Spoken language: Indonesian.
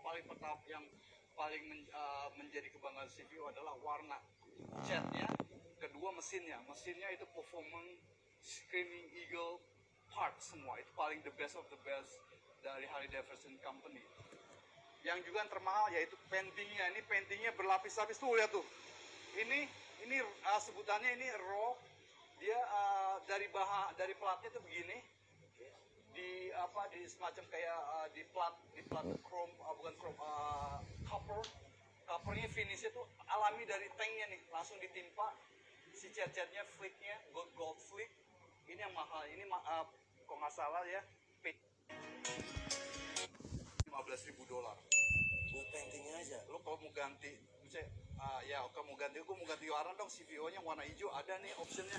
paling pertama yang paling men- uh, menjadi kebanggaan CVO adalah warna catnya. Kedua mesinnya. Mesinnya itu performance Screaming Eagle part semua. Itu paling the best of the best dari Harley Davidson Company. Yang juga yang termahal yaitu paintingnya. Ini paintingnya berlapis-lapis tuh lihat tuh. Ini ini uh, sebutannya ini raw. Dia uh, dari bahan dari platnya tuh begini apa di semacam kayak uh, di plat di plat chrome uh, bukan chrome uh, copper. Coppernya finishnya tuh alami dari tanknya nih langsung ditimpa si cat-catnya flicknya gold gold flick ini yang mahal ini uh, kok nggak salah ya 15 ribu dolar. Buat paintingnya aja? Lo kalau mau ganti misalnya ah, ya kalau mau ganti gue mau ganti warna dong CVO nya warna hijau ada nih optionnya